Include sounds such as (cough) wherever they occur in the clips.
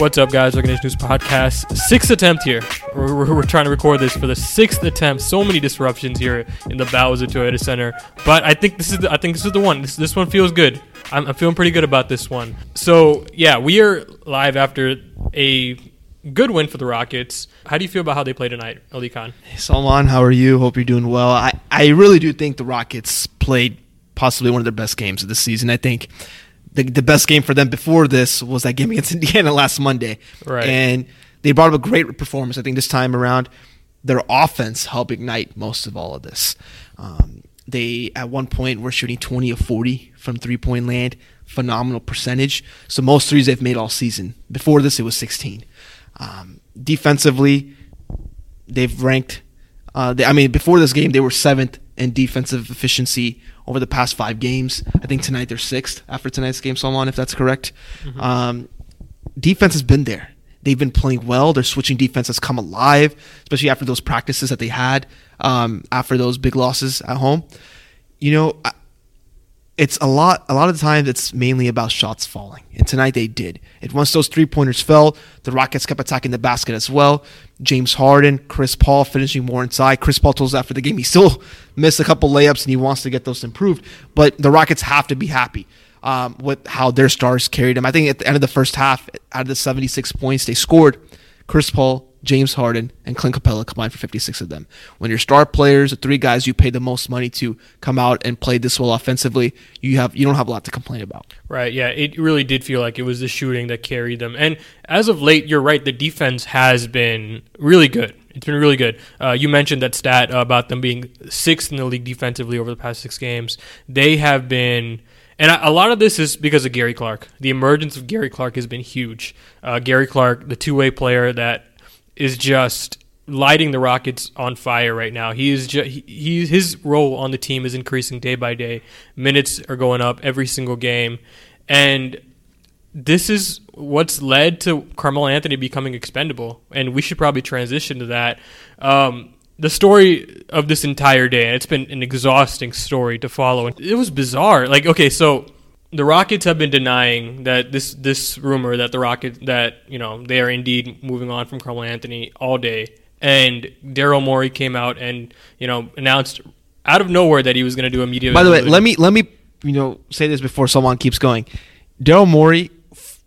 What's up, guys? Organization News Podcast. Sixth attempt here. We're, we're, we're, trying to record this for the sixth attempt. So many disruptions here in the bowels of Toyota Center, but I think this is the, I think this is the one. This, this one feels good. I'm, I'm feeling pretty good about this one. So yeah, we are live after a good win for the Rockets. How do you feel about how they played tonight, Ali Khan? Hey, Salman, how are you? Hope you're doing well. I, I really do think the Rockets played possibly one of their best games of the season. I think the, the best game for them before this was that game against (laughs) Indiana last Monday. Right. And they brought up a great performance, I think, this time around. Their offense helped ignite most of all of this. Um, they, at one point, were shooting 20 of 40 from three point land. Phenomenal percentage. So, most threes they've made all season. Before this, it was 16. Um, defensively, they've ranked, uh, they, I mean, before this game, they were seventh in defensive efficiency over the past five games. I think tonight they're sixth after tonight's game, So Salman, if that's correct. Mm-hmm. Um, defense has been there. They've been playing well. Their switching defense has come alive, especially after those practices that they had um, after those big losses at home. You know, it's a lot. A lot of the time it's mainly about shots falling, and tonight they did. And once those three pointers fell, the Rockets kept attacking the basket as well. James Harden, Chris Paul finishing more inside. Chris Paul told us after the game he still (laughs) missed a couple layups and he wants to get those improved. But the Rockets have to be happy um, with how their stars carried them. I think at the end of the first half, out of the 76 points they scored, Chris Paul, James Harden, and Clint Capela combined for 56 of them. When your star players, the three guys you pay the most money to, come out and play this well offensively, you have you don't have a lot to complain about. Right. Yeah. It really did feel like it was the shooting that carried them. And as of late, you're right. The defense has been really good. It's been really good. Uh, you mentioned that stat about them being sixth in the league defensively over the past six games. They have been. And a lot of this is because of Gary Clark. The emergence of Gary Clark has been huge. Uh, Gary Clark, the two way player that is just lighting the Rockets on fire right now. He is just, he, his role on the team is increasing day by day. Minutes are going up every single game, and this is what's led to Carmelo Anthony becoming expendable. And we should probably transition to that. Um, the story of this entire day, and it's been an exhausting story to follow. It was bizarre. Like, okay, so the Rockets have been denying that this this rumor that the Rockets that you know they are indeed moving on from Carmelo Anthony all day, and Daryl Morey came out and you know announced out of nowhere that he was going to do a media. By the way, let me let me you know say this before someone keeps going. Daryl Morey,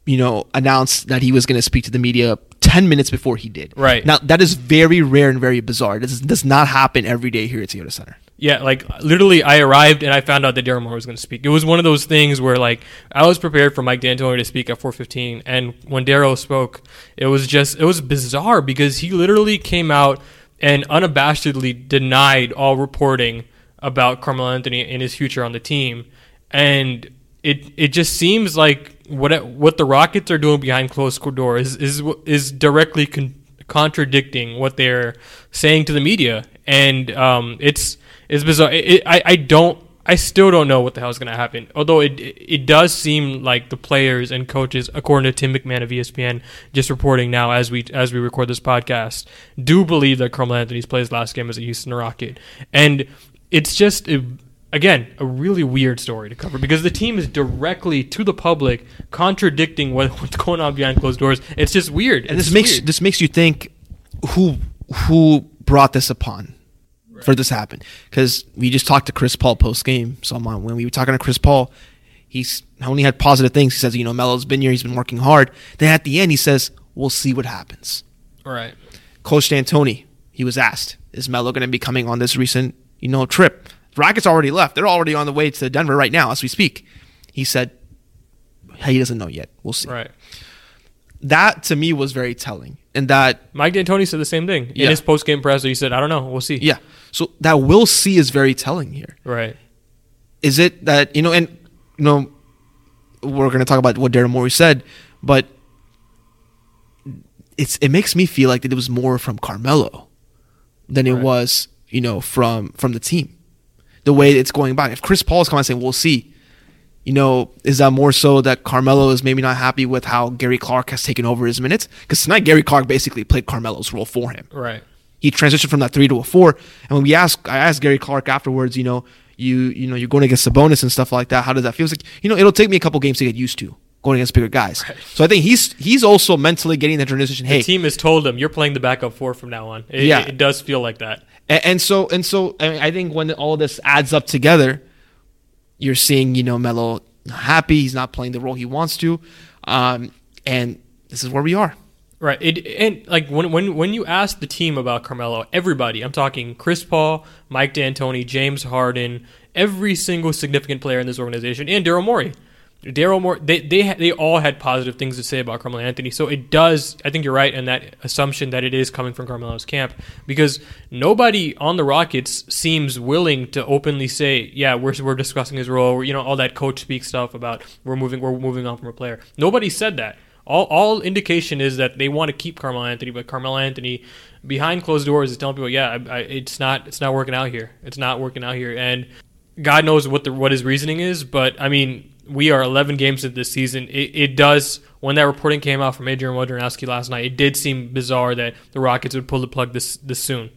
you know, announced that he was going to speak to the media 10 minutes before he did. Right. Now, that is very rare and very bizarre. This does not happen every day here at Toyota Center. Yeah, like literally, I arrived and I found out that Daryl Morey was going to speak. It was one of those things where, like, I was prepared for Mike D'Antoni to speak at 4:15, and when Daryl spoke, it was just it was bizarre because he literally came out and unabashedly denied all reporting about Carmelo Anthony and his future on the team, and it it just seems like what what the Rockets are doing behind closed doors is is, is directly con- contradicting what they're saying to the media, and um, it's it's bizarre. It, it, I I don't I still don't know what the hell is going to happen. Although it it does seem like the players and coaches, according to Tim McMahon of ESPN, just reporting now as we as we record this podcast, do believe that Carmelo Anthony's plays last game as a Houston Rocket, and it's just. It, again, a really weird story to cover because the team is directly to the public contradicting what, what's going on behind closed doors. It's just weird. and It's this makes weird. this makes you think who who brought this upon for this to happen because we just talked to Chris Paul post game. So I'm on- when we were talking to Chris Paul, he's only had positive things. He says, you know, Melo's been here, he's been working hard. Then at the end, he says, "We'll see what happens." right. Coach D'Antoni, he was asked, "Is Melo going to be coming on this recent, you know, trip?" Rockets already left; they're already on the way to Denver right now as we speak. He said, "He doesn't know yet. We'll see." Right. That to me was very telling, and that Mike D'Antoni said the same thing in his post game presser. He said, "I don't know. We'll see." Yeah. So that we'll see is very telling here. Right. Is it that you know, and you know, we're going to talk about what Daryl Morey said, but it's it makes me feel like that it was more from Carmelo than it Right. was you know from from the team. The way it's going by. If Chris Paul is coming and saying, "We'll see," you know, is that more so that Carmelo is maybe not happy with how Gary Clark has taken over his minutes? Because tonight Gary Clark basically played Carmelo's role for him Right. he transitioned from that three to a four. And when we asked, I asked Gary Clark afterwards, you know, you you know, you're going against Sabonis and stuff like that. How does that feel? He's like, you know, it'll take me a couple games to get used to going against bigger guys. So I think he's he's also mentally getting that transition. Hey, The team has told him you're playing the backup four from now on. It, Yeah. it, does feel like that. and, and so and so I, mean, I think when all this adds up together, you're seeing you know Melo happy. He's not playing the role he wants to, um, and this is where we are. Right. It and like when when when you ask the team about Carmelo, everybody, I'm talking Chris Paul, Mike D'Antoni, James Harden, every single significant player in this organization, and Daryl Morey. Daryl Morey, they they they all had positive things to say about Carmelo Anthony. So it does. I think you're right in that assumption that it is coming from Carmelo's camp because nobody on the Rockets seems willing to openly say, "Yeah, we're we're discussing his role." You know, all that coach speak stuff about we're moving we're moving on from a player. Nobody said that. All, all indication is that they want to keep Carmelo Anthony, but Carmelo Anthony behind closed doors is telling people, yeah, I, I, it's not it's not working out here. It's not working out here, and God knows what the what his reasoning is. But I mean, we are 11 games into this season. It, it does when that reporting came out from Adrian Wojnarowski last night. It did seem bizarre that the Rockets would pull the plug this this soon.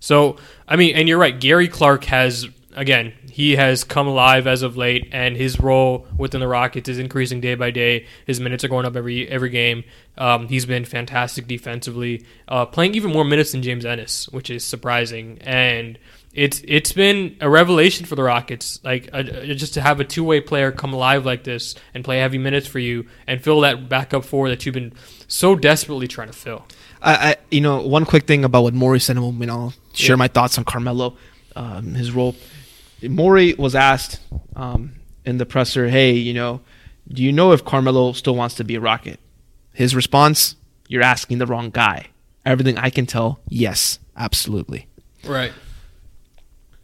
So I mean, and you're right. Gary Clark has again, he has come alive as of late, and his role within the Rockets is increasing day by day. His minutes are going up every every game. Um, he's been fantastic defensively, uh, playing even more minutes than James Ennis, which is surprising. And it's it's been a revelation for the Rockets, like uh, just to have a two way player come alive like this and play heavy minutes for you and fill that backup four that you've been so desperately trying to fill. I, I you know one quick thing about what Morey said, and you know share Yeah. my thoughts on Carmelo, um, his role. Morey was asked um, in the presser, "Hey, you know, do you know if Carmelo still wants to be a Rocket?" His response: "You're asking the wrong guy. Everything I can tell, yes, absolutely." Right.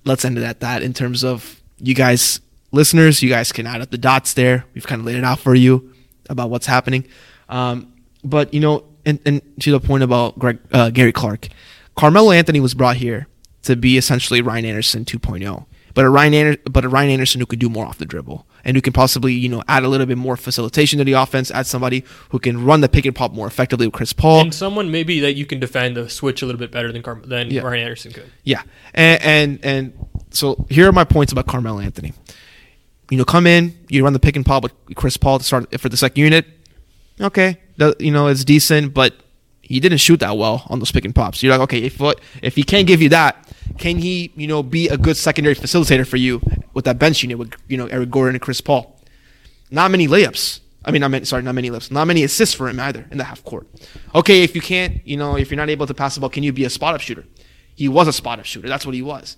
Let's end it at that in terms of you guys listeners you guys can add up the dots there. We've kind of laid it out for you about what's happening. Um, but you know and, and to the point about Greg, uh, gary clark carmelo anthony was brought here to be essentially ryan anderson 2.0 but a Ryan, Ander- but a Ryan Anderson who could do more off the dribble and who can possibly, you know, add a little bit more facilitation to the offense, add somebody who can run the pick and pop more effectively with Chris Paul. And someone maybe that you can defend the switch a little bit better than Car- than Yeah. Ryan Anderson could. Yeah, and, and and so here are my points about Carmelo Anthony. You know, come in, you run the pick and pop with Chris Paul to start for the second unit. Okay, you know it's decent, but he didn't shoot that well on those pick and pops. You're like, okay, if what if he can't give you that, can he you know be a good secondary facilitator for you with that bench unit with you know Eric Gordon and Chris Paul? Not many layups. I mean, I mean, sorry, not many layups. Not many assists for him either in the half court. Okay, if you can't, you know, if you're not able to pass the ball, can you be a spot up shooter? He was a spot up shooter. That's what he was.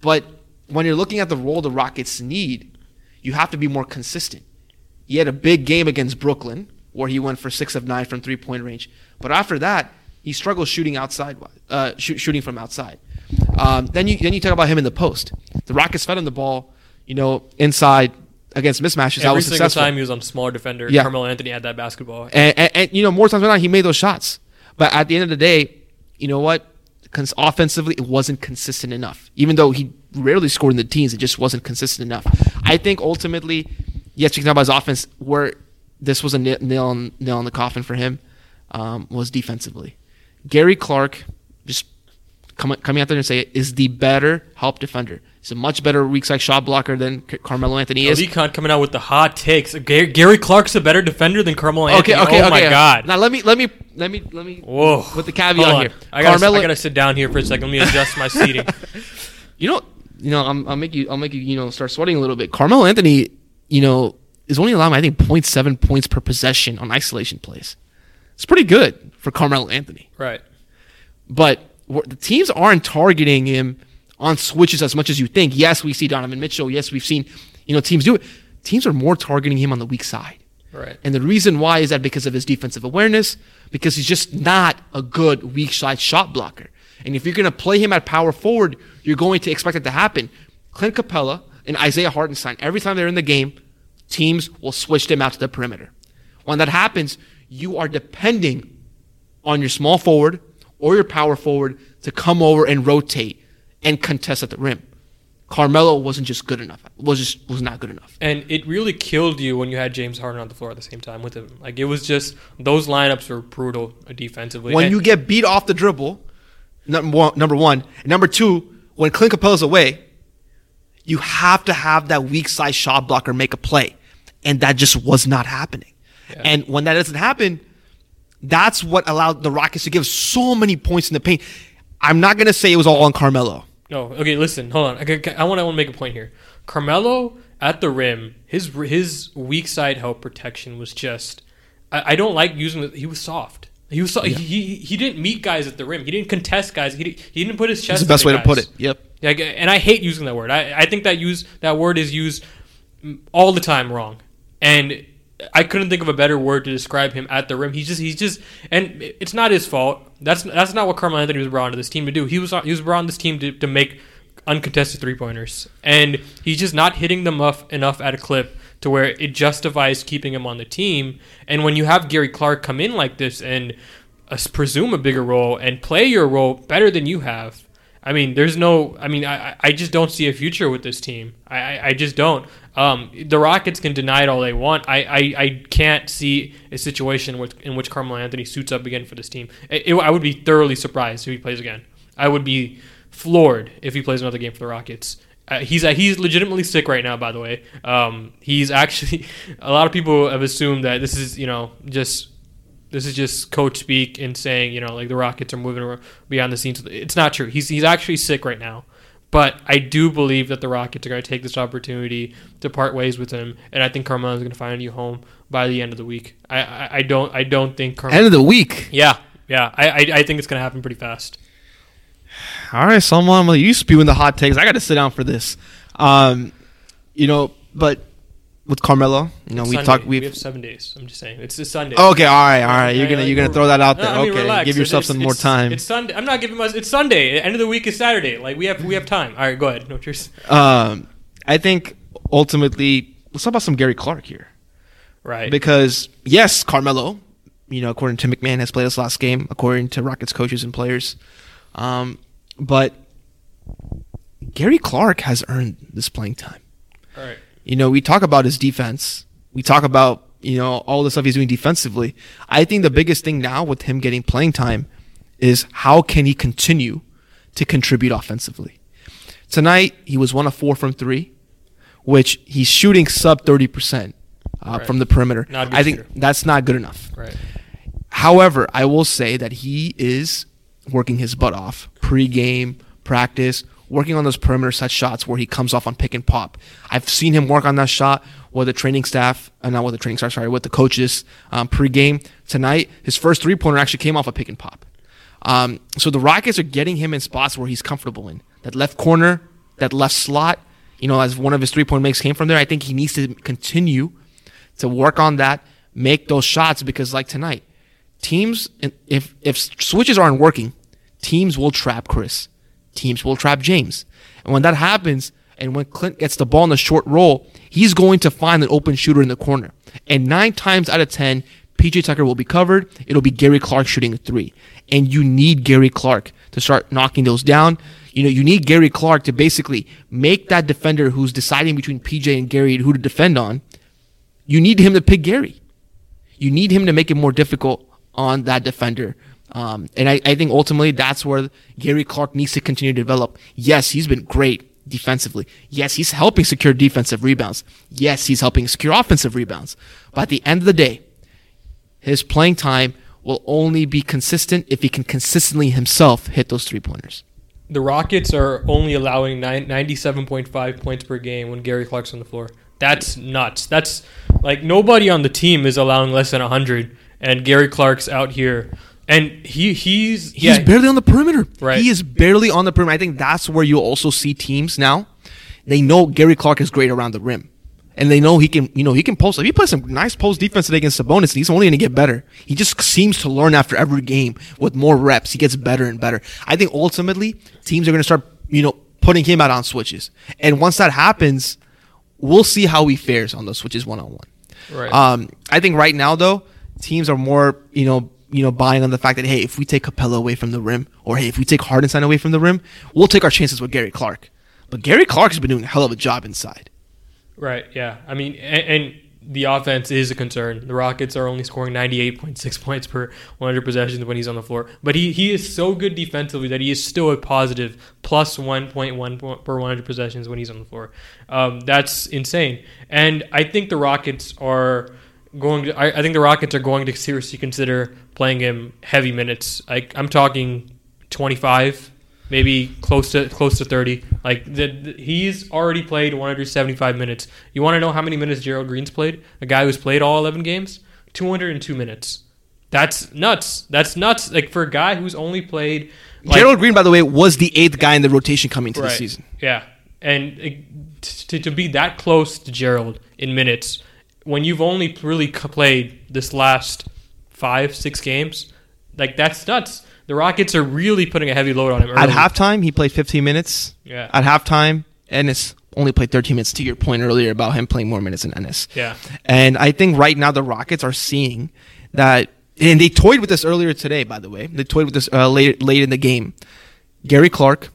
But when you're looking at the role the Rockets need, you have to be more consistent. He had a big game against Brooklyn where he went for six of nine from three point range. But after that, he struggled shooting outside, uh, shoot, shooting from outside. Um, then you then you talk about him in the post. The Rockets fed him the ball, you know, inside against mismatches. that Every was single successful. time he was on smaller defender, Yeah. Carmelo Anthony had that basketball. And, and, and you know, more times than not, he made those shots. But at the end of the day, you know what? Cons- offensively, it wasn't consistent enough. Even though he rarely scored in the teens. It just wasn't consistent enough. I think ultimately, yes, you can talk about his offense. Where this was a nail nail, nail in the coffin for him um, was defensively. Gary Clark, come, coming out there and say it, is the better help defender. He's a much better weak side shot blocker than Carmelo Anthony is. Lee coming out with the hot takes. Gary, Gary Clark's a better defender than Carmelo Okay, Anthony. okay, oh okay. my god. Now let me let me let me let me Whoa. with the caveat on. here. I gotta, Carmelo, I gotta sit down here for a second. Let me adjust my seating. (laughs) you know, you know, I'm, I'll make you, I'll make you, you know, start sweating a little bit. Carmelo Anthony, you know, is only allowing I think 0.7 points per possession on isolation plays. It's pretty good for Carmelo Anthony, Right. but the teams aren't targeting him on switches as much as you think. Yes, we see Donovan Mitchell. Yes, we've seen, you know, teams do it. Teams are more targeting him on the weak side. Right. And the reason why is that because of his defensive awareness, because he's just not a good weak side shot blocker. And if you're going to play him at power forward, you're going to expect it to happen. Clint Capela and Isaiah Hartenstein, every time they're in the game, teams will switch them out to the perimeter. When that happens, you are depending on your small forward or your power forward to come over and rotate and contest at the rim. Carmelo wasn't just good enough. Was just was not good enough. And it really killed you when you had James Harden on the floor at the same time with him. Like it was just those lineups were brutal defensively. when And- you get beat off the dribble, number one, number one. And number two, when Clint Capela's away, you have to have that weak side shot blocker make a play. And that just was not happening. And when that doesn't happen, that's what allowed the Rockets to give so many points in the paint. I'm not going to say it was all on Carmelo. No, okay, listen, hold on. Okay, I want to make a point here. Carmelo at the rim, his his weak side help protection was just. I, I don't like using. The, he was soft. He was so, he, he he didn't meet guys at the rim. He didn't contest guys. He, he didn't put his chest. That's the best way to put it. Yep. Like, and I hate using that word. I, I think that use that word is used all the time wrong. And I couldn't think of a better word to describe him at the rim. He's just he's just and it's not his fault. That's that's not what Carmelo Anthony was brought onto this team to do. He was he was brought on this team to, to make uncontested three pointers, and he's just not hitting them enough at a clip to where it justifies keeping him on the team. And when you have Gary Clark come in like this and uh, presume a bigger role and play your role better than you have, I mean, there's no. I mean, I, I just don't see a future with this team. I, I, I just don't. Um, the Rockets can deny it all they want. I, I, I can't see a situation with, in which Carmelo Anthony suits up again for this team. It, it- I would be thoroughly surprised if he plays again. I would be floored if he plays another game for the Rockets. Uh, he's uh, he's legitimately sick right now. By the way, um, he's actually. (laughs) A lot of people have assumed that this is you know just this is just coach speak and saying, you know, like the Rockets are moving beyond the scenes. It's not true. He's he's actually sick right now. But I do believe that the Rockets are going to take this opportunity to part ways with him, and I think Carmelo is going to find a new home by the end of the week. I I, I don't I don't think Carmelo. End of the week. yeah, yeah. I I, I think it's going to happen pretty fast. (sighs) All right, Salman, well, you spewing the hot takes. I got to sit down for this. Um, you know, but with Carmelo, you know, we Sunday. talked. We We have seven days. I'm just saying it's a Sunday. okay, all right, all right. You're Okay, gonna like, you're gonna throw that out No, there. I mean, okay, relax. give yourself It's- some more time. It's Sunday. I'm not giving us. It's Sunday. End of the week is Saturday. Like we have we have time. All right, go ahead. No, cheers. Um, I think ultimately, let's talk about some Gary Clark here. Right. Because yes, Carmelo, you know, according to McMahon, has played his last game, according to Rockets coaches and players. Um, but Gary Clark has earned this playing time. All right. You know, we talk about his defense. We talk about, you know, all the stuff he's doing defensively. I think the biggest thing now with him getting playing time is how can he continue to contribute offensively. Tonight, he was one of four from three, which he's shooting sub 30% uh, Right. from the perimeter. Not a good I think shooter. that's not good enough. Right. However, I will say that he is working his butt off pre-game practice, working on those perimeter set shots where he comes off on pick and pop. I've seen him work on that shot with the training staff, uh, not with the training staff, sorry, with the coaches um, pre-game tonight. His first three-pointer actually came off a pick and pop. Um, so the Rockets are getting him in spots where he's comfortable in that left corner, that left slot. You know, as one of his three-point makes came from there, I think he needs to continue to work on that, make those shots because, like tonight, teams if if switches aren't working, teams will trap Chris. Teams will trap James. And when that happens, and when Clint gets the ball in the short roll, he's going to find an open shooter in the corner. And nine times out of ten, PJ Tucker will be covered. It'll be Gary Clark shooting a three. And you need Gary Clark to start knocking those down. You know, you need Gary Clark to basically make that defender who's deciding between PJ and Gary and who to defend on. You need him to pick Gary. You need him to make it more difficult on that defender. Um, and I, I think ultimately that's where Gary Clark needs to continue to develop. Yes, he's been great defensively. Yes, he's helping secure defensive rebounds. Yes, he's helping secure offensive rebounds. But at the end of the day, his playing time will only be consistent if he can consistently himself hit those three pointers. The Rockets are only allowing nine, 97.5 points per game when Gary Clark's on the floor. That's nuts. That's like nobody on the team is allowing less than 100, and Gary Clark's out here. And he he's He's yeah, barely on the perimeter. Right. He is barely on the perimeter. I think that's where you also see teams now. They know Gary Clark is great around the rim. And they know he can, you know, he can post. If he plays some nice post defense today against Sabonis, he's only going to get better. He just seems to learn after every game with more reps. He gets better and better. I think ultimately teams are going to start, you know, putting him out on switches. And once that happens, we'll see how he fares on those switches one on one. Right. Um, I think right now though, teams are more, you know, you know, buying on the fact that hey, if we take Capela away from the rim, or hey, if we take Hartenstein away from the rim, we'll take our chances with Gary Clark. But Gary Clark has been doing a hell of a job inside. Right. Yeah. I mean, and, and the offense is a concern. The Rockets are only scoring 98.6 (laughs) points per 100 possessions when he's on the floor. But he, he is so good defensively that he is still a positive plus 1.1 per 100 possessions when he's on the floor. Um, that's insane. And I think the Rockets are going to. I, I think the Rockets are going to seriously consider playing him heavy minutes. Like I'm talking 25 maybe close to close to 30. Like the, the- he's already played 175 minutes. You want to know how many minutes Gerald Green's played? A guy who's played all 11 games, 202 minutes. That's nuts. That's nuts. Like for a guy who's only played like, Gerald Green, by the way, was the eighth guy in the rotation coming to the season. Yeah, and to, to be that close to Gerald in minutes when you've only really played this last five six games, like that's nuts. The Rockets are really putting a heavy load on him. Early. At halftime, he played 15 minutes. Yeah. At halftime, Ennis only played 13 minutes. To your point earlier about him playing more minutes than Ennis. Yeah. And I think right now the Rockets are seeing that, and they toyed with this earlier today, by the way. They toyed with this uh, late, late in the game. Gary Clark,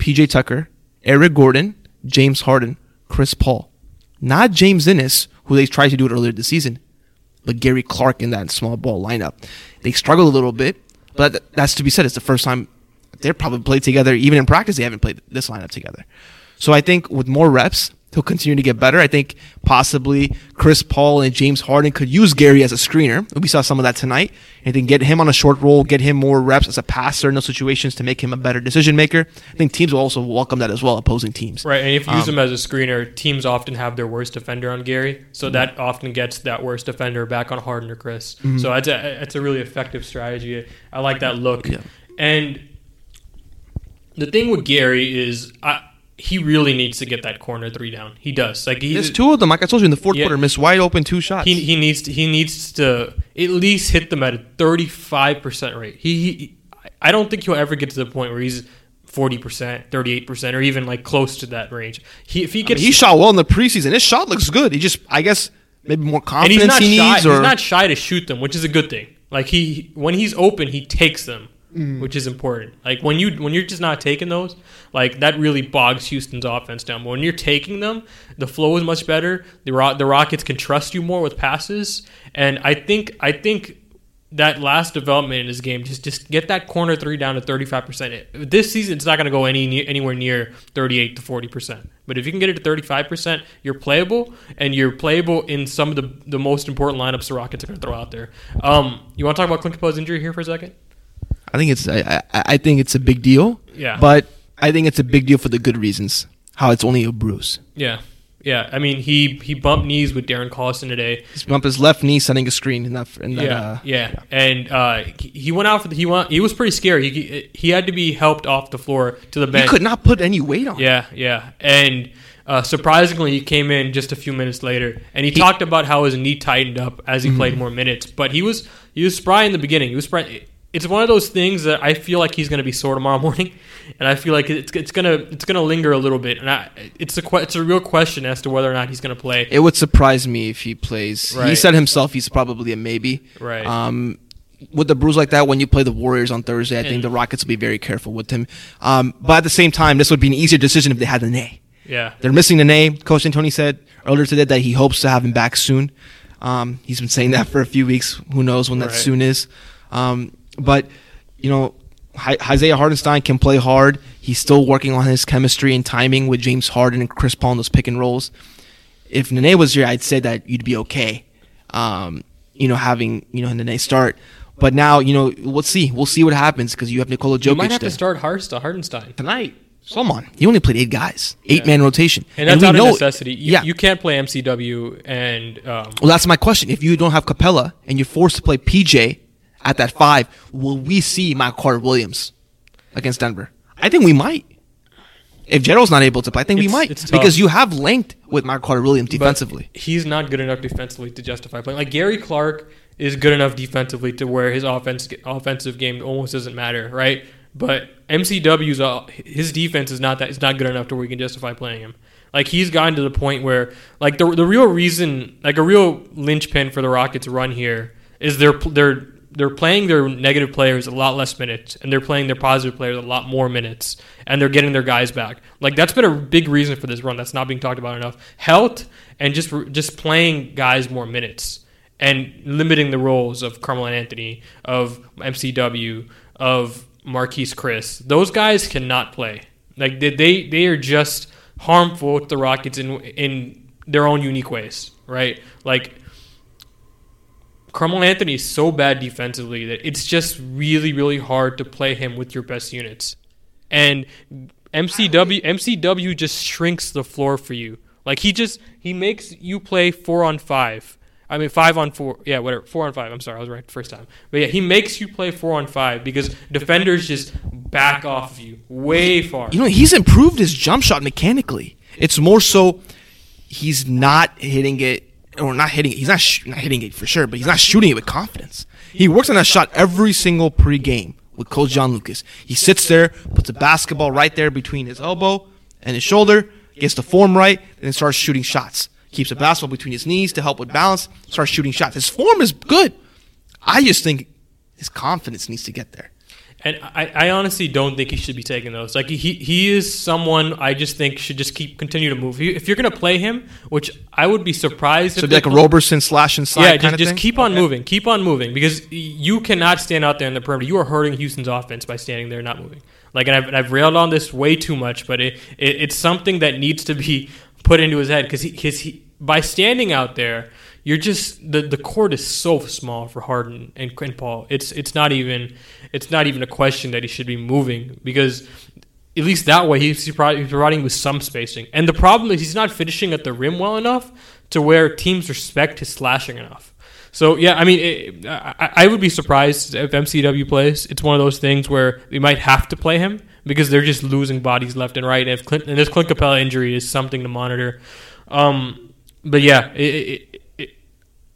PJ Tucker, Eric Gordon, James Harden, Chris Paul. Not James Ennis, who they tried to do it earlier this season, but Gary Clark in that small ball lineup. They struggled a little bit, but that's to be said. It's the first time they're probably played together. Even in practice, they haven't played this lineup together. So I think with more reps, he'll continue to get better. I think possibly Chris Paul and James Harden could use Gary as a screener. We saw some of that tonight. And then get him on a short roll, get him more reps as a passer in those situations to make him a better decision maker. I think teams will also welcome that as well, opposing teams. Right, and if you use Um, him as a screener, teams often have their worst defender on Gary, so that often gets that worst defender back on Harden or Chris. So it's a it's a really effective strategy. I like that look. Yeah. And the thing with Gary is, I, he really needs to get that corner three down. He does. Like There's two of them, like I told you in the fourth Yeah. quarter, missed wide open two shots. he, he needs to, he needs to at least hit them at a 35% rate. He, he I don't think he'll ever get to the point where he's 40%, 38% or even like close to that range. He if he I mean, gets he shot well in the preseason. His shot looks good. He just, I guess, maybe more and confidence he's not he shy. needs. Or He's not shy to shoot them, which is a good thing. Like he, when he's open, he takes them, Mm. which is important. Like when you when you're just not taking those, like that really bogs Houston's offense down. But when you're taking them, the flow is much better. The Ro- the Rockets can trust you more with passes, and I think I think that last development in this game just just get that corner three down to 35 percent. This season, it's not going to go any anywhere near 38 to 40 percent. But if you can get it to 35 percent, you're playable, and you're playable in some of the the most important lineups the Rockets are going to throw out there. Um, you want to talk about Clint Capela's injury here for a second? I think it's I, I, I think it's a big deal. Yeah. But I think it's a big deal for the good reasons. How it's only a bruise. Yeah, yeah. I mean, he he bumped knees with Darren Collison today. He's bumped his left knee, setting a screen in that. In that yeah, uh, yeah, and uh, he- he went out for the, he went he was pretty scary. He he had to be helped off the floor to the bench. He could not put any weight on. Yeah, yeah, and uh, surprisingly, he came in just a few minutes later, and he, talked about how his knee tightened up as he played more minutes. But he was he was spry in the beginning. He was spry. It's one of those things that I feel like he's going to be sore tomorrow (laughs) morning, and I feel like it's, it's gonna it's gonna linger a little bit, and I, it's a it's a real question as to whether or not he's going to play. It would surprise me if he plays. He said himself he's probably a maybe. Right. Um, with the bruise like that, when you play the Warriors on Thursday, I think the Rockets will be very careful with him. Um, but at the same time, this would be an easier decision if they had Nene. Yeah. They're missing Nene. Coach Antoni said earlier today that he hopes to have him back soon. Um, he's been saying that for a few weeks. Who knows when that Right. soon is? Um, but you know, Hi- Isaiah Hartenstein can play hard. He's still working on his chemistry and timing with James Harden and Chris Paul in those pick and rolls. If Nene was here, I'd say that you'd be okay. Um, you know, having you know Nene start. But now, you know, we'll see. We'll see what happens because you have Nikola Jokic You might have there. to start Harst- Hartenstein. tonight. Come on, He only played eight guys, eight man rotation, And that's we out of necessity. You, yeah. you can't play MCW and um, well, that's my question. If you don't have Capela and you're forced to play PJ at that five, will we see Michael Carter Williams against Denver? I think we might. If Gerald's not able to play, I think we might because you have length with Michael Carter Williams but defensively. he's not good enough defensively to justify playing. Like Gary Clark is good enough defensively to where his offense offensive game almost doesn't matter, right? But MCW's uh, his defense is not that is not good enough to where you can justify playing him. Like he's gotten to the point where like the the real reason like a real linchpin for the Rockets run here is they're they're they're playing their negative players a lot less minutes and they're playing their positive players a lot more minutes and they're getting their guys back. Like that's been a big reason for this run that's not being talked about enough. Health and just just playing guys more minutes and limiting the roles of Carmelo Anthony, of MCW, of Marquese Chriss. Those guys cannot play. Like they they, they are just harmful to the Rockets in in their own unique ways, right? Like Carmelo Anthony is so bad defensively that it's just really, really hard to play him with your best units. And MCW MCW just shrinks the floor for you. Like he just he makes you play four on five. I mean five on four. Yeah, whatever. Four on five. I'm sorry, I was right first time. But yeah, he makes you play four on five because defenders just back off of you way far. You know, he's improved his jump shot mechanically. It's more so he's not hitting it or not hitting it. He's not, sh- not hitting it for sure, but he's not shooting it with confidence. He works on that shot every single pregame with Coach John Lucas. He sits there, puts a basketball right there between his elbow and his shoulder, gets the form right, and then starts shooting shots. Keeps the basketball between his knees to help with balance, starts shooting shots. His form is good. I just think his confidence needs to get there. And I, I honestly don't think he should be taking those. Like he he is someone I just think should just keep continue to move. If you- If you're gonna play him, which I would be surprised. So if like a Roberson slash and slide Yeah, kind just, of just thing? keep on moving, keep on moving, because you cannot stand out there in the perimeter. You are hurting Houston's offense by standing there and not moving. Like, and I've, and I've railed on this way too much, but it, it it's something that needs to be put into his head because he, cause he by standing out there, you're just the the court is so small for Harden and, and Paul. It's it's not even it's not even a question that he should be moving because at least that way he's he's providing with some spacing. And the problem is he's not finishing at the rim well enough to where teams respect his slashing enough. So yeah, I mean, it, I, I would be surprised if MCW plays. It's one of those things where we might have to play him because they're just losing bodies left and right. And if Clint, and this Clint Capela injury is something to monitor. Um, but yeah, it, it,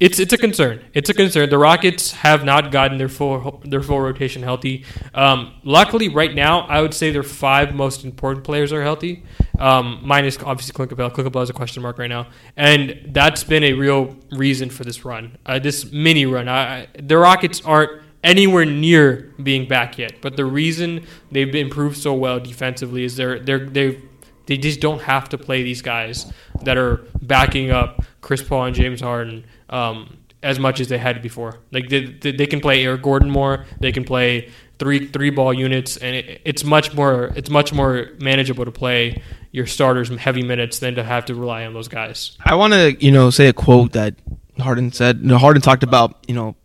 it's it's a concern. It's a concern. The Rockets have not gotten their full their full rotation healthy. Um, luckily, right now, I would say their five most important players are healthy. Um, minus obviously. Clint Capela is a question mark right now, and that's been a real reason for this run, uh, this mini run. I, I- the Rockets aren't anywhere near being back yet, but the reason they've improved so well defensively is they're they're they they just don't have to play these guys that are backing up Chris Paul and James Harden um, as much as they had before. Like they, they, can play Eric Gordon more. They can play three three ball units, and it, it's much more it's much more manageable to play your starters heavy minutes than to have to rely on those guys. I want to, you know, say a quote that Harden said. You know, Harden talked about, you know,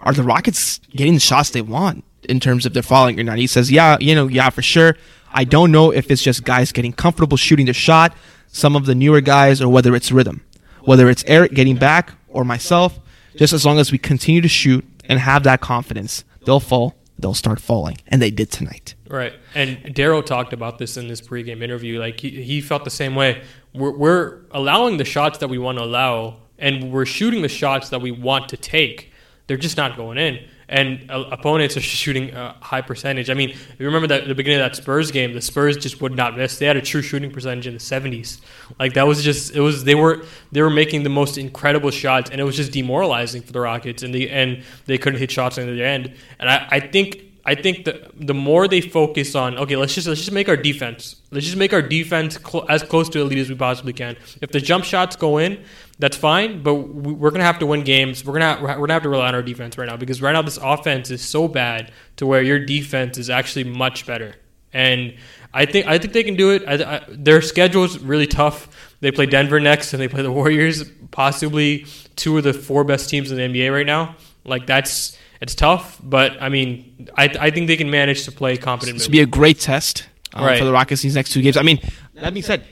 are the Rockets getting the shots they want in terms of their falling or not? He says, yeah, you know, yeah, for sure. I don't know if it's just guys getting comfortable shooting the shot, some of the newer guys, or whether it's rhythm, whether it's Eric getting back or myself. Just as long as we continue to shoot and have that confidence, they'll fall. They'll start falling, and they did tonight. Right. And Darrow talked about this in this pregame interview. Like he, he felt the same way. We're, we're allowing the shots that we want to allow, and we're shooting the shots that we want to take. they're just not going in. And uh, opponents are shooting a high percentage. I mean, if you remember that at the beginning of that Spurs game, the Spurs just would not miss. They had a true shooting percentage in the 70s. Like that was just it was they were they were making the most incredible shots, and it was just demoralizing for the Rockets, and the and they couldn't hit shots in the end. And I, I think I think the the more they focus on okay, let's just let's just make our defense. Let's just make our defense cl- as close to elite as we possibly can. If the jump shots go in, that's fine. But we, we're gonna have to win games. We're gonna we're gonna have to rely on our defense right now because right now this offense is so bad to where your defense is actually much better. And I think I think they can do it. I, I, their schedule is really tough. They play Denver next, and they play the (laughs) Warriors, possibly two of the four best teams in the NBA right now. Like that's it's tough, but I mean, I, I think they can manage to play competent. This would be a great test um, Right. for the Rockets these next two games. I mean, that being said,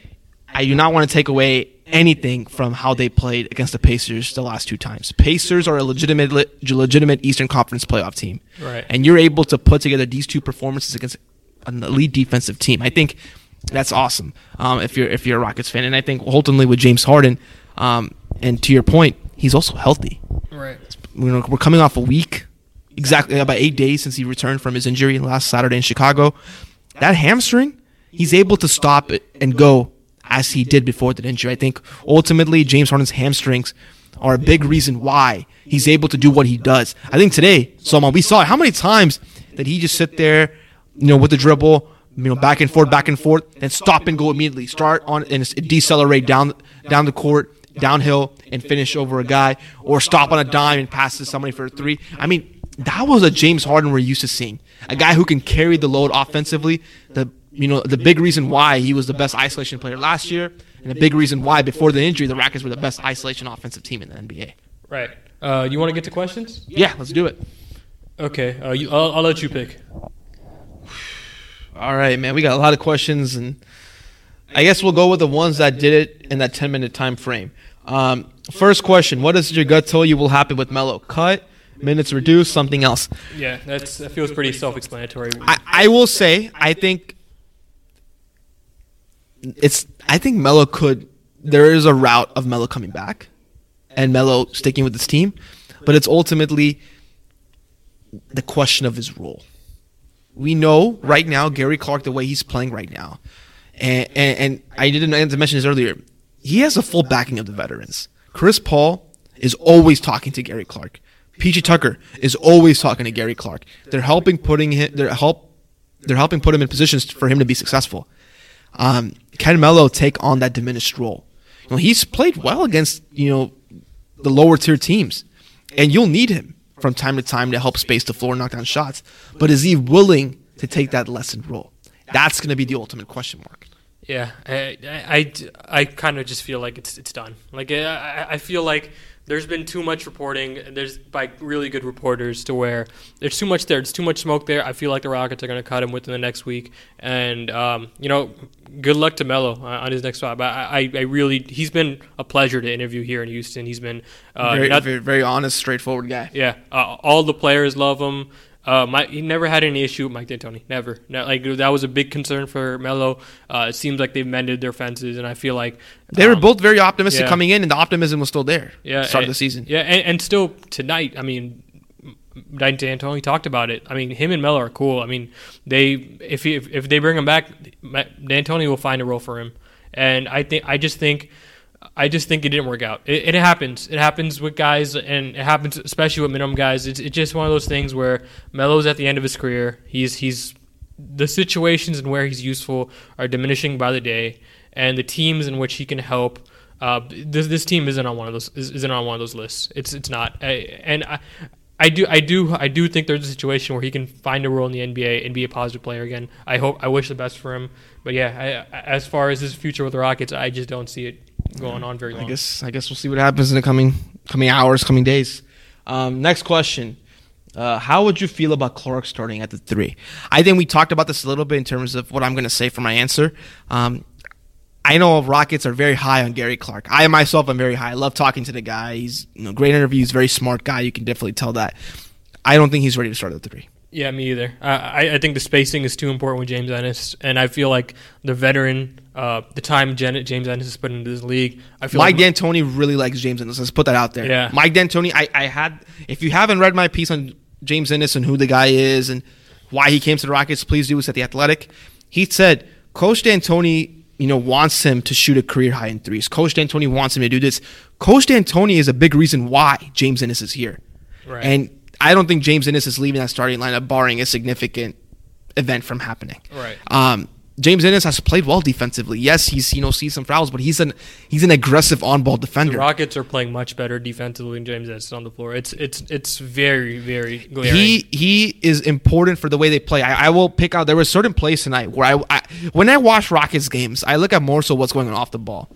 I do not want to take away anything from how they played against the Pacers the last two times. Pacers are a legitimate legitimate Eastern Conference playoff team, Right. and you're able to put together these two performances against an elite defensive team. I think that's awesome. Um, if you're if you're a Rockets fan, and I think ultimately with James Harden, um, and to your point, he's also healthy right. you know, we're coming off a week, exactly about eight days since he returned from his injury last Saturday in Chicago. That hamstring, he's able to stop it and go as he did before that injury. I think ultimately James Harden's hamstrings are a big reason why he's able to do what he does. I think today, Salman, we saw how many times did he just sit there, you know, with the dribble, you know, back and forth, back and forth, then stop and go immediately. Start on and decelerate down down the court, downhill, and finish over a guy, or stop on a dime and pass to somebody for a three. I mean, that was a James Harden we're used to seeing. A guy who can carry the load offensively. The you know the big reason why he was the best isolation player last year, and the big reason why before the injury the Rockets were the best isolation offensive team in the NBA. Right. Uh, you want to get to questions? Yeah, let's do it. Okay. Uh, you, I'll, I'll let you pick. (sighs) All right, man. We got a lot of questions, and I guess we'll go with the ones that did it in that 10 minute time frame. Um, first question What does your gut tell you will happen with Melo? Cut, minutes reduced, something else? Yeah, that's that feels pretty self-explanatory. I, I will say, I think it's. I think Melo could. There is a route of Melo coming back, and Melo sticking with this team, but it's ultimately the question of his role. We know right now Gary Clark the way he's playing right now, and and, and I didn't I didn't mention this earlier. He has a full backing of the veterans. Chris Paul is always talking to Gary Clark. PJ Tucker is always talking to Gary Clark. They're helping putting him. They're help. They're helping put him in positions for him to be successful. Um, can Melo take on that diminished role? You know, he's played well against you know the lower tier teams, and you'll need him from time to time to help space the floor, knock down shots. But is he willing to take that lessened role? That's going to be the ultimate question mark. Yeah, I I, I, kind of just feel like it's it's done. Like I, I feel like there's been too much reporting. There's by really good reporters to where there's too much there. There's too much smoke there. I feel like the Rockets are going to cut him within the next week. And um, you know, good luck to Melo on his next spot. But I, I really he's been a pleasure to interview here in Houston. He's been uh, very, not- very, very honest, straightforward guy. yeah, uh, all the players love him. Uh, Mike, he never had any issue with Mike D'Antoni. Never. No, like that was a big concern for Melo. Uh, it seems like they've mended their fences, and I feel like They were um, both very optimistic yeah. coming in, and the optimism was still there. yeah, start of the season. Yeah, and, and still tonight. I mean, Mike D'Antoni talked about it. I mean, him and Melo are cool. I mean, they if he, if, if they bring him back, D'Antoni will find a role for him. And I think I just think I just think it didn't work out. It, it happens. It happens with guys, and it happens especially with minimum guys. It's, it's just one of those things where Melo's at the end of his career. He's he's the situations and where he's useful are diminishing by the day, and the teams in which he can help. Uh, this this team isn't on one of those is- isn't on one of those lists. It's it's not. I, and I, I do I do I do think there's a situation where he can find a role in the NBA and be a positive player again. I hope I wish the best for him. But yeah, I, as far as his future with the Rockets, I just don't see it going on very long. I guess I guess we'll see what happens in the coming coming hours, coming days. Um, next question: uh, How would you feel about Clark starting at the three? I think we talked about this a little bit in terms of what I'm going to say for my answer. Um, I know Rockets are very high on Gary Clark. I myself am very high. I love talking to the guy. He's you know great interviews, very smart guy. You can definitely tell that. I don't think he's ready to start at the three. Yeah, me either. I, I, think the spacing is too important with James Ennis, and I feel like the veteran, uh, the time Janet James Ennis has put into this league, I feel Mike like D'Antoni really likes James Ennis. Let's put that out there. Yeah. Mike D'Antoni, I, I had, if you haven't read my piece on James Ennis and who the guy is and why he came to the Rockets, please do. It's at The Athletic. He said, Coach D'Antoni, you know, wants him to shoot a career high in threes. Coach D'Antoni wants him to do this. Coach D'Antoni is a big reason why James Ennis is here. Right. And I don't think James Ennis is leaving that starting lineup, barring a significant event from happening. Right. Um, James Ennis has played well defensively. Yes, he's you know sees some fouls, but he's an he's an aggressive on ball the defender. Rockets are playing much better defensively than James Ennis on the floor. It's it's it's very very glaring. He he is important for the way they play. I, I will pick out. There were certain plays tonight where I, I when I watch Rockets games, I look at more so what's going on off the ball.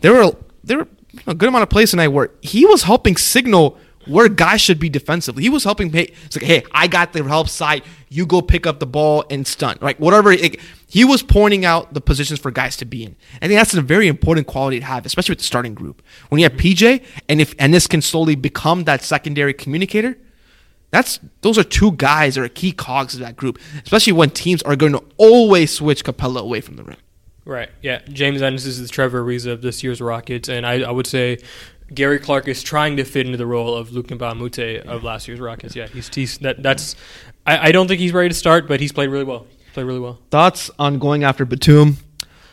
There were there were a good amount of plays tonight where he was helping signal where guys should be defensively. He was helping. Hey, it's like, hey, I got the help side. You go pick up the ball and stun. Like whatever. It, he was pointing out the positions for guys to be in. I think that's a very important quality to have, especially with the starting group. When you have PJ, and if Ennis can slowly become that secondary communicator, that's those are two guys that are key cogs of that group, especially when teams are going to always switch Capela away from the rim. Right. Yeah. James Ennis is the Trevor Ariza of this year's Rockets, and I, I would say Gary Clark is trying to fit into the role of Luc Mbah a Moute of last year's Rockets. Yeah, he's, he's that that's. I, I don't think he's ready to start, but he's played really well. Played really well. Thoughts on going after Batum?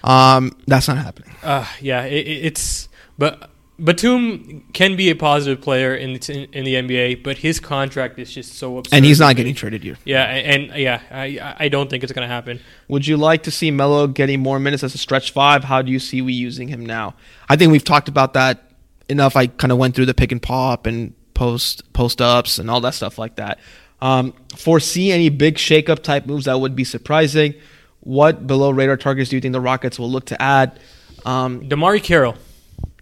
Um, that's not happening. Uh, yeah, it, it- it's but Batum can be a positive player in the, in the NBA, but his contract is just so absurd. And he's not getting traded here. Yeah, and, and yeah, I I don't think it's going to happen. Would you like to see Melo getting more minutes as a stretch five? How do you see we using him now? I think we've talked about that enough. I kind of went through the pick and pop and post post ups and all that stuff like that. Um, foresee any big shakeup type moves that would be surprising? What below radar targets do you think the Rockets will look to add? Um, DeMarre Carroll.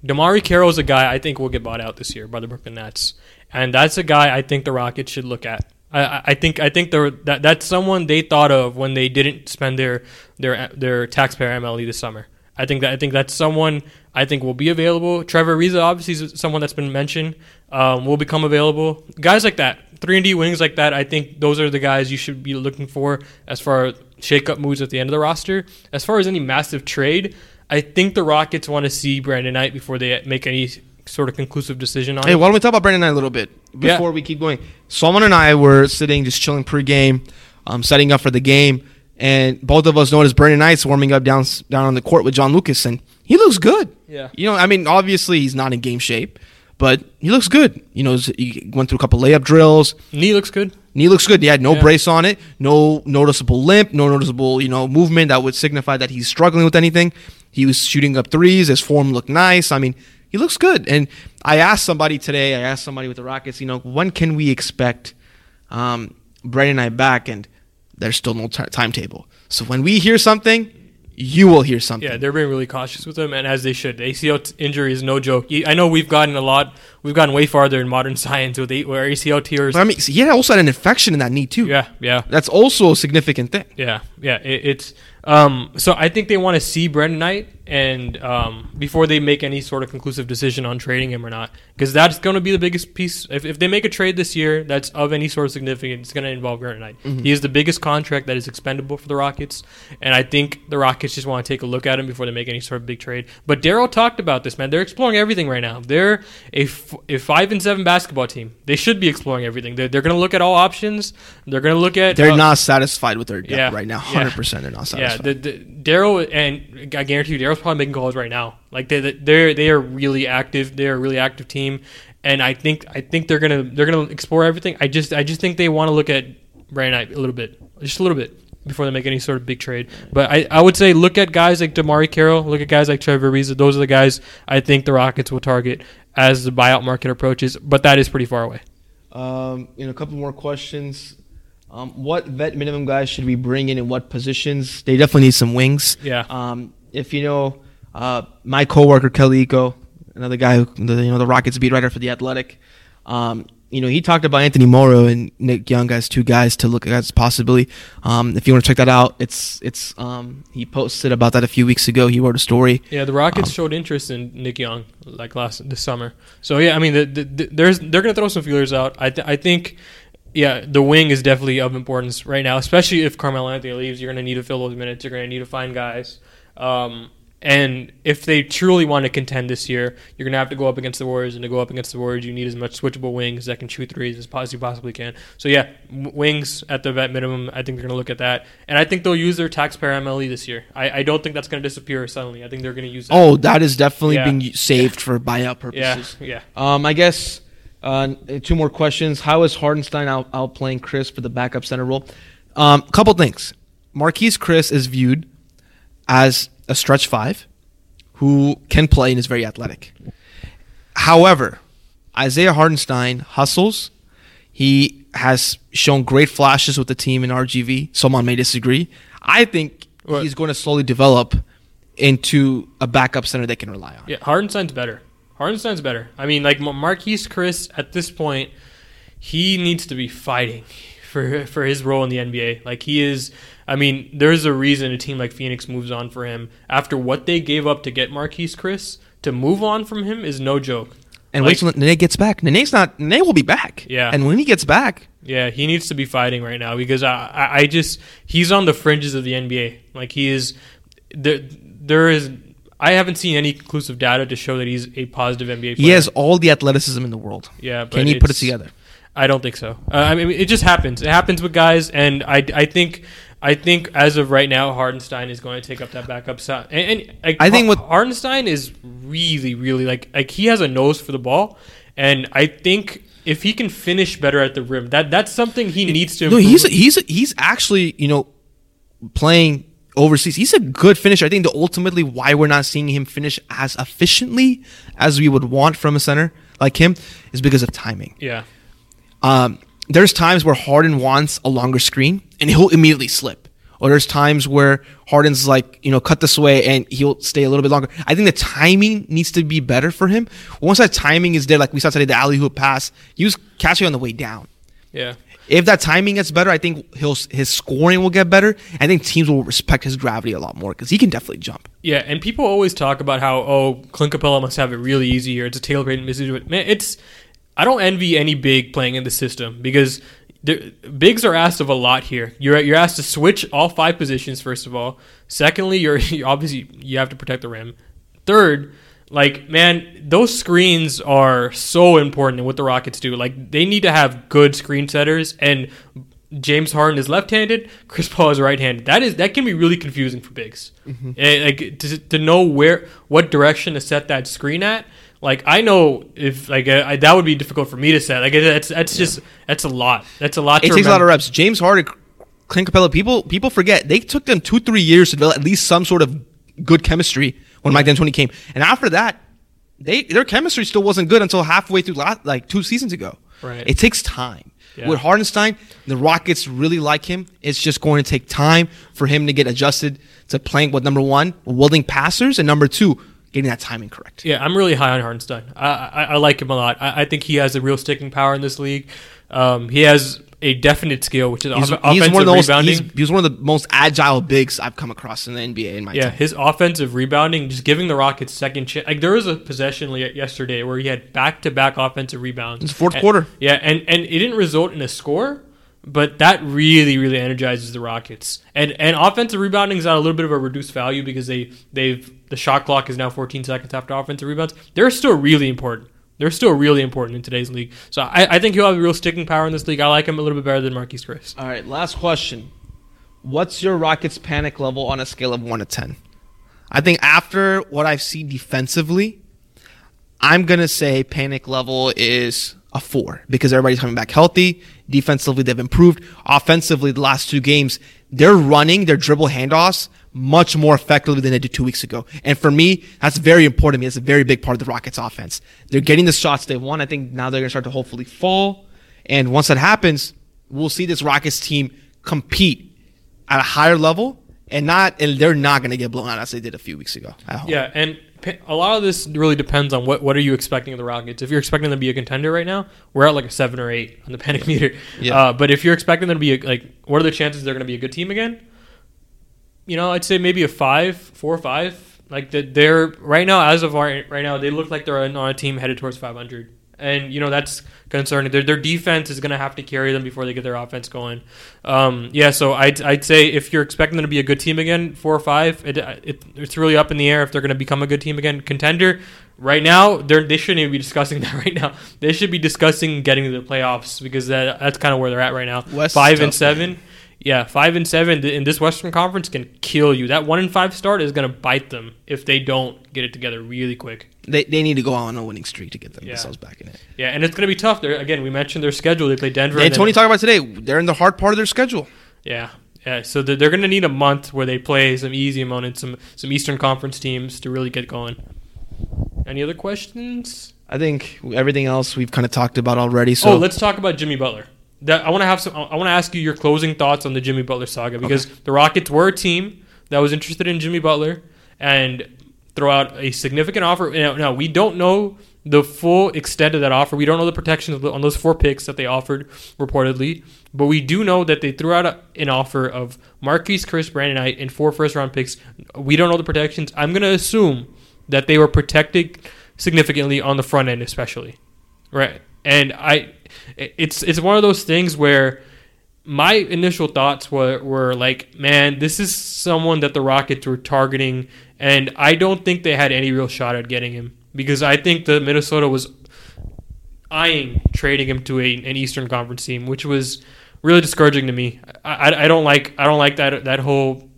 DeMarre Carroll is a guy I think will get bought out this year by the Brooklyn Nets, and that's a guy I think the Rockets should look at. I, I- think I think that that's someone they thought of when they didn't spend their their their taxpayer MLE this summer. I think that I think that's someone I think will be available. Trevor Ariza obviously is someone that's been mentioned um, will become available. Guys like that, three and D wings like that. I think those are the guys you should be looking for as far as shake-up moves at the end of the roster. As far as any massive trade, I think the Rockets want to see Brandon Knight before they make any sort of conclusive decision on it. Hey, it. why don't we talk about Brandon Knight a little bit Yeah. before we keep going? Solomon and I were sitting just chilling pregame, um, setting up for the game, and both of us noticed Brandon Knight's warming up down down on the court with John Lucas, and he looks good. Yeah. you know, I mean, obviously he's not in game shape, but he looks good. You know, he went through a couple layup drills. Knee looks good. Knee looks good. He had no Yeah. brace on it, no noticeable limp, no noticeable you know movement that would signify that he's struggling with anything. He was shooting up threes. His form looked nice. I mean, he looks good. And I asked somebody today. I asked somebody with the Rockets. You know, when can we expect um, Brandon Knight back? And there's still no ti timetable. So when we hear something, you will hear something. Yeah, they're being really cautious with him, and as they should. The ACL t- injury is no joke. I know we've gotten a lot, we've gotten way farther in modern (laughs) science with where ACL tears. But I mean, he had also had an infection in that knee too. Yeah, yeah, That's also a significant thing. yeah, yeah. It, it's um. So I think they want to see Brandon Knight, and um, before they make any sort of conclusive decision on trading him or not, because that's going to be the biggest piece. If, if they make a trade this year that's of any sort of significance, it's going to involve Brandon Knight. He is the biggest contract that is expendable for the Rockets, and I think the Rockets just want to take a look at him before they make any sort of big trade. But Daryl talked about this, man. They're exploring everything right now. They're a, f- a five and seven basketball team. They should be exploring everything. They're, they're going to look at all options. They're going to look at They're uh, not satisfied with their depth yeah, right now. yeah. Hundred percent, they're not yeah, satisfied. the, the, Daryl and I guarantee you, Probably making calls right now. Like they they they are really active. They're a really active team, and I think I think they're gonna they're gonna explore everything. I just I just think they want to look at Brandon Knight a little bit, just a little bit before they make any sort of big trade. But I, I would say look at guys like DeMarre Carroll, look at guys like Trevor Ariza. Those are the guys I think the Rockets will target as the buyout market approaches. But that is pretty far away. Um, you know, a couple more questions. Um, what vet minimum guys should we bring in in what positions? They definitely need some wings. Yeah. Um, if you know, uh, my coworker Kelly Iko, another guy who the, you know the Rockets beat writer for the Athletic. Um, you know, he talked about Anthony Morrow and Nick Young as two guys to look at as possibly. Um, if you want to check that out, it's it's um, he posted about that a few weeks ago. He wrote a story. Yeah, the Rockets showed interest in Nick Young like last this summer. So yeah, I mean, the, the, the, there's they're gonna throw some feelers out. I th- I think yeah, the wing is definitely of importance right now, especially if Carmelo Anthony leaves. You're going to need to fill those minutes. You're going to need to find guys. Um, and if they truly want to contend this year, you're going to have to go up against the Warriors. And to go up against the Warriors, you need as much switchable wings that can shoot threes as you possibly can. So, yeah, wings at the vet minimum, I think they're going to look at that. And I think they'll use their taxpayer MLE this year. I, I don't think that's going to disappear suddenly. I think they're going to use that. Oh, that is definitely Yeah. being saved for buyout purposes. yeah. yeah. Um, I guess uh, two more questions. How is Hartenstein out, outplaying Chriss for the backup center role? Um, couple things. Marquese Chriss is viewed as a stretch five who can play and is very athletic. However, Isaiah Hartenstein hustles. He has shown great flashes with the team in RGV. Someone may disagree. I think he's going to slowly develop into a backup center they can rely on. Yeah, Hartenstein's better. Hartenstein's better. I mean, like Mar- Marquese Chriss at this point, he needs to be fighting (laughs) for for his role in the NBA. Like he is. I mean, there's a reason a team like Phoenix moves on for him after what they gave up to get Marquese Chriss. To move on from him is no joke. And Like- wait till Nene gets back. Nene's not. Nene will be back. Yeah. And when he gets back, Yeah, he needs to be fighting right now because I, I, I just he's on the fringes of the NBA. Like he is there. There is. I haven't seen any conclusive data to show that he's a positive NBA player. he has all the athleticism in the world. Yeah, but Can he put it together? I don't think so. Uh, I mean, it just happens. It happens with guys, and I, I think I think as of right now, Hartenstein is going to take up that backup side. And, and like, I think with- Hartenstein is really, really like like he has a nose for the ball, and I think if he can finish better at the rim, that that's something he needs to. No, improve. he's he's he's actually you know playing overseas. He's a good finisher. I think the ultimately why we're not seeing him finish as efficiently as we would want from a center like him is because of timing. yeah. Um, there's times where Harden wants a longer screen and he'll immediately slip. Or there's times where Harden's like, you know, cut this way and he'll stay a little bit longer. I think the timing needs to be better for him. Once that timing is there, like we saw today, the alley-oop pass, he was catching on the way down. Yeah. If that timing gets better, I think he'll his scoring will get better. I think teams will respect his gravity a lot more because he can definitely jump. Yeah, and people always talk about how oh Clint Capela must have it really easy here. It's a Taylor Payton message. Man, it's I don't envy any big playing in the system because bigs are asked of a lot here. You're you're asked to switch all five positions first of all. Secondly, you're, (laughs) you're obviously you have to protect the rim. Third, like man, those screens are so important in what the Rockets do. Like they need to have good screen setters and. James Harden is left-handed. Chris Paul is right-handed. That is that can be really confusing for bigs. Eh, like to, to know where what direction to set that screen at. Like I know if like uh, I, that would be difficult for me to set. Like that's that's just that's a lot. That's a lot. It to takes a lot of reps. James Harden, Clint Capela, people people forget they took them two three years to develop at least some sort of good chemistry when Mike D'Antoni came, and after that, they their chemistry still wasn't good until halfway through last, like two seasons ago. Right. It takes time. Yeah. With Hartenstein, the Rockets really like him. It's just going to take time for him to get adjusted to playing with number one, willing passers, and number two, getting that timing correct. Yeah, I'm really high on Hartenstein. I, I, I like him a lot. I, I think he has a real sticking power in this league. Um, he has a definite skill, which is He's, off- he's offensive one of the most he's, he's one of the most agile bigs I've come across in the NBA in my Yeah, time. his offensive rebounding, just giving the Rockets second chance. Like there was a possession yesterday where he had back to back offensive rebounds. It's fourth And- quarter. Yeah, and and it didn't result in a score, but that really really energizes the Rockets. And and offensive rebounding is at a little bit of a reduced value because they they've the shot clock is now 14 seconds after offensive rebounds. They're still really important. They're still really important in today's league. So I, I think he'll have a real sticking power in this league. I like him a little bit better than Marquese Chriss. All right, last question. What's your Rockets panic level on a scale of 1 to 10? I think after what I've seen defensively, I'm going to say panic level is a 4 because everybody's coming back healthy. Defensively, they've improved. Offensively, the last two games, they're running their dribble handoffs much more effectively than they did two weeks ago. And for me, that's very important to me. It's a very big part of the Rockets offense. They're getting the shots they want. I think now they're going to start to hopefully fall. And once that happens, we'll see this Rockets team compete at a higher level and not and they're not going to get blown out as they did a few weeks ago. Yeah, and a lot of this really depends on what what are you expecting of the Rockets. If you're expecting them to be a contender right now, we're at like a seven or eight on the (laughs) panic meter. Yeah. Uh, but if you're expecting them to be a, like, what are the chances they're going to be a good team again? You know, I'd say maybe a five, four or five. Like that, they're right now as of right, right now, they look like they're on a team headed towards 500. And you know that's concerning. Their their defense is going to have to carry them before they get their offense going. Um, yeah, so I'd I'd say if you're expecting them to be a good team again, four or five, it, it it's really up in the air if they're going to become a good team again, contender. Right now, they they shouldn't even be discussing (laughs) that right now. They should be discussing getting to the playoffs because that that's kind of where they're at right now. West five and seven. man. Yeah, five and seven in this Western Conference can kill you. That one and five start is going to bite them if they don't get it together really quick. They, they need to go on a winning streak to get them Yeah. themselves back in it. Yeah, and it's going to be tough. They're, again, we mentioned their schedule. They play Denver. And and Tony talked about today. They're in the hard part of their schedule. Yeah, yeah. So they're, they're going to need a month where they play some easy opponents, some some Eastern Conference teams to really get going. Any other questions? I think everything else we've kind of talked about already. So oh, let's talk about Jimmy Butler. That I want to have some. I want to ask you your closing thoughts on the Jimmy Butler saga because the Rockets were a team that was interested in Jimmy Butler and throw out a significant offer. Now, now we don't know the full extent of that offer. We don't know the protections on those four picks that they offered reportedly, but we do know that they threw out a, an offer of Marquese Chriss Brandon Knight and four first round picks. We don't know the protections. I'm going to assume that they were protected significantly on the front end, especially. Right. And I it's it's one of those things where my initial thoughts were, were like, man, this is someone that the Rockets were targeting, and I don't think they had any real shot at getting him because I think the Minnesota was eyeing trading him to a, an Eastern Conference team, which was really discouraging to me. I, I, I don't like I don't like that that whole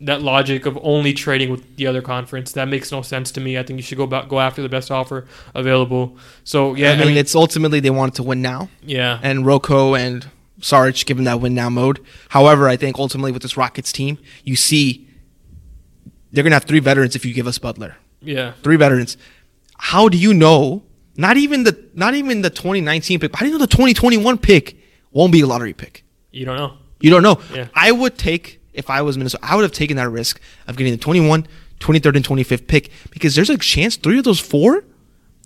that logic of only trading with the other conference. That makes no sense to me. I think you should go about, go after the best offer available. So yeah, I mean, it's ultimately they wanted to win now, yeah, and Rocco and Sarge give them that win now mode. However, I think ultimately with this Rockets team, you see they're gonna have three veterans if you give us Butler. yeah. Three veterans. How do you know? Not even the not even the 2019 pick. How do you know the 2021 pick won't be a lottery pick? You don't know. You don't know. Yeah. I would take if I was Minnesota. I would have taken that risk of getting the 21, 23rd, and 25th pick because there's a chance three of those four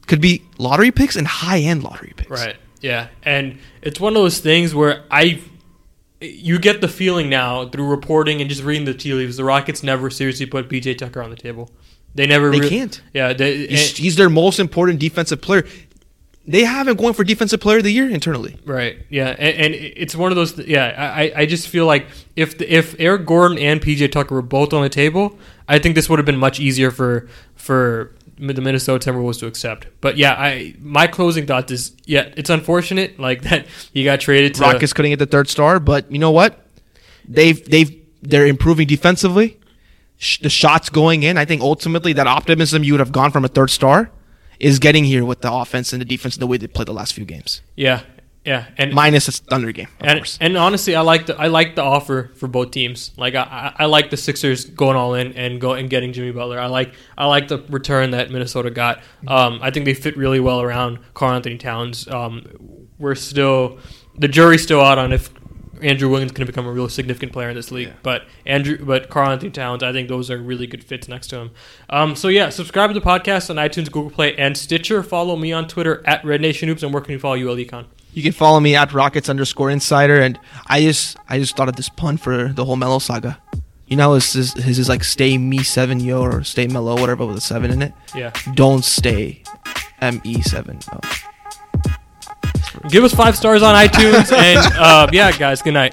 could be lottery picks and high end lottery picks. Right. Yeah. And it's one of those things where I you get the feeling now through reporting and just reading the tea leaves, the Rockets never seriously put PJ Tucker on the table. They never They rea- can't. Yeah, they, He's, and- he's their most important defensive player. They haven't going for defensive player of the year internally. Right. Yeah, and, and it's one of those. Yeah, I, I just feel like if the, if Eric Gordon and PJ Tucker were both on the table, I think this would have been much easier for for the Minnesota Timberwolves to accept. But yeah, I my closing thought is yeah, it's unfortunate like (laughs) that he got traded to Rockets couldn't get the third star, but you know what? They've they've they're improving defensively. The shots going in. I think ultimately that optimism you would have gone from a third star is getting here with the offense and the defense and the way they played the last few games. yeah yeah and Minus the Thunder game, of and, course. and honestly, I like the I like the offer for both teams. Like I, I I like the Sixers going all in and go and getting Jimmy Butler. I like I like the return that Minnesota got. Um, I think they fit really well around Karl-Anthony Towns. Um, we're still the jury's still out on if Andrew Wiggins going to become a real significant player in this league. But Andrew, but Karl-Anthony Towns, I think those are really good fits next to him. Um, so yeah, subscribe to the podcast on iTunes, Google Play, and Stitcher. Follow me on Twitter at Red Nation Hoops, and where can you follow you, Alicon? You can follow me at Rockets underscore Insider, and I just I just thought of this pun for the whole Melo saga. You know, his his, is like stay me seven yo or stay mellow whatever with a seven in it. Yeah. Don't stay M E seven. Oh. Give us five stars on iTunes, and uh, yeah, guys, good night.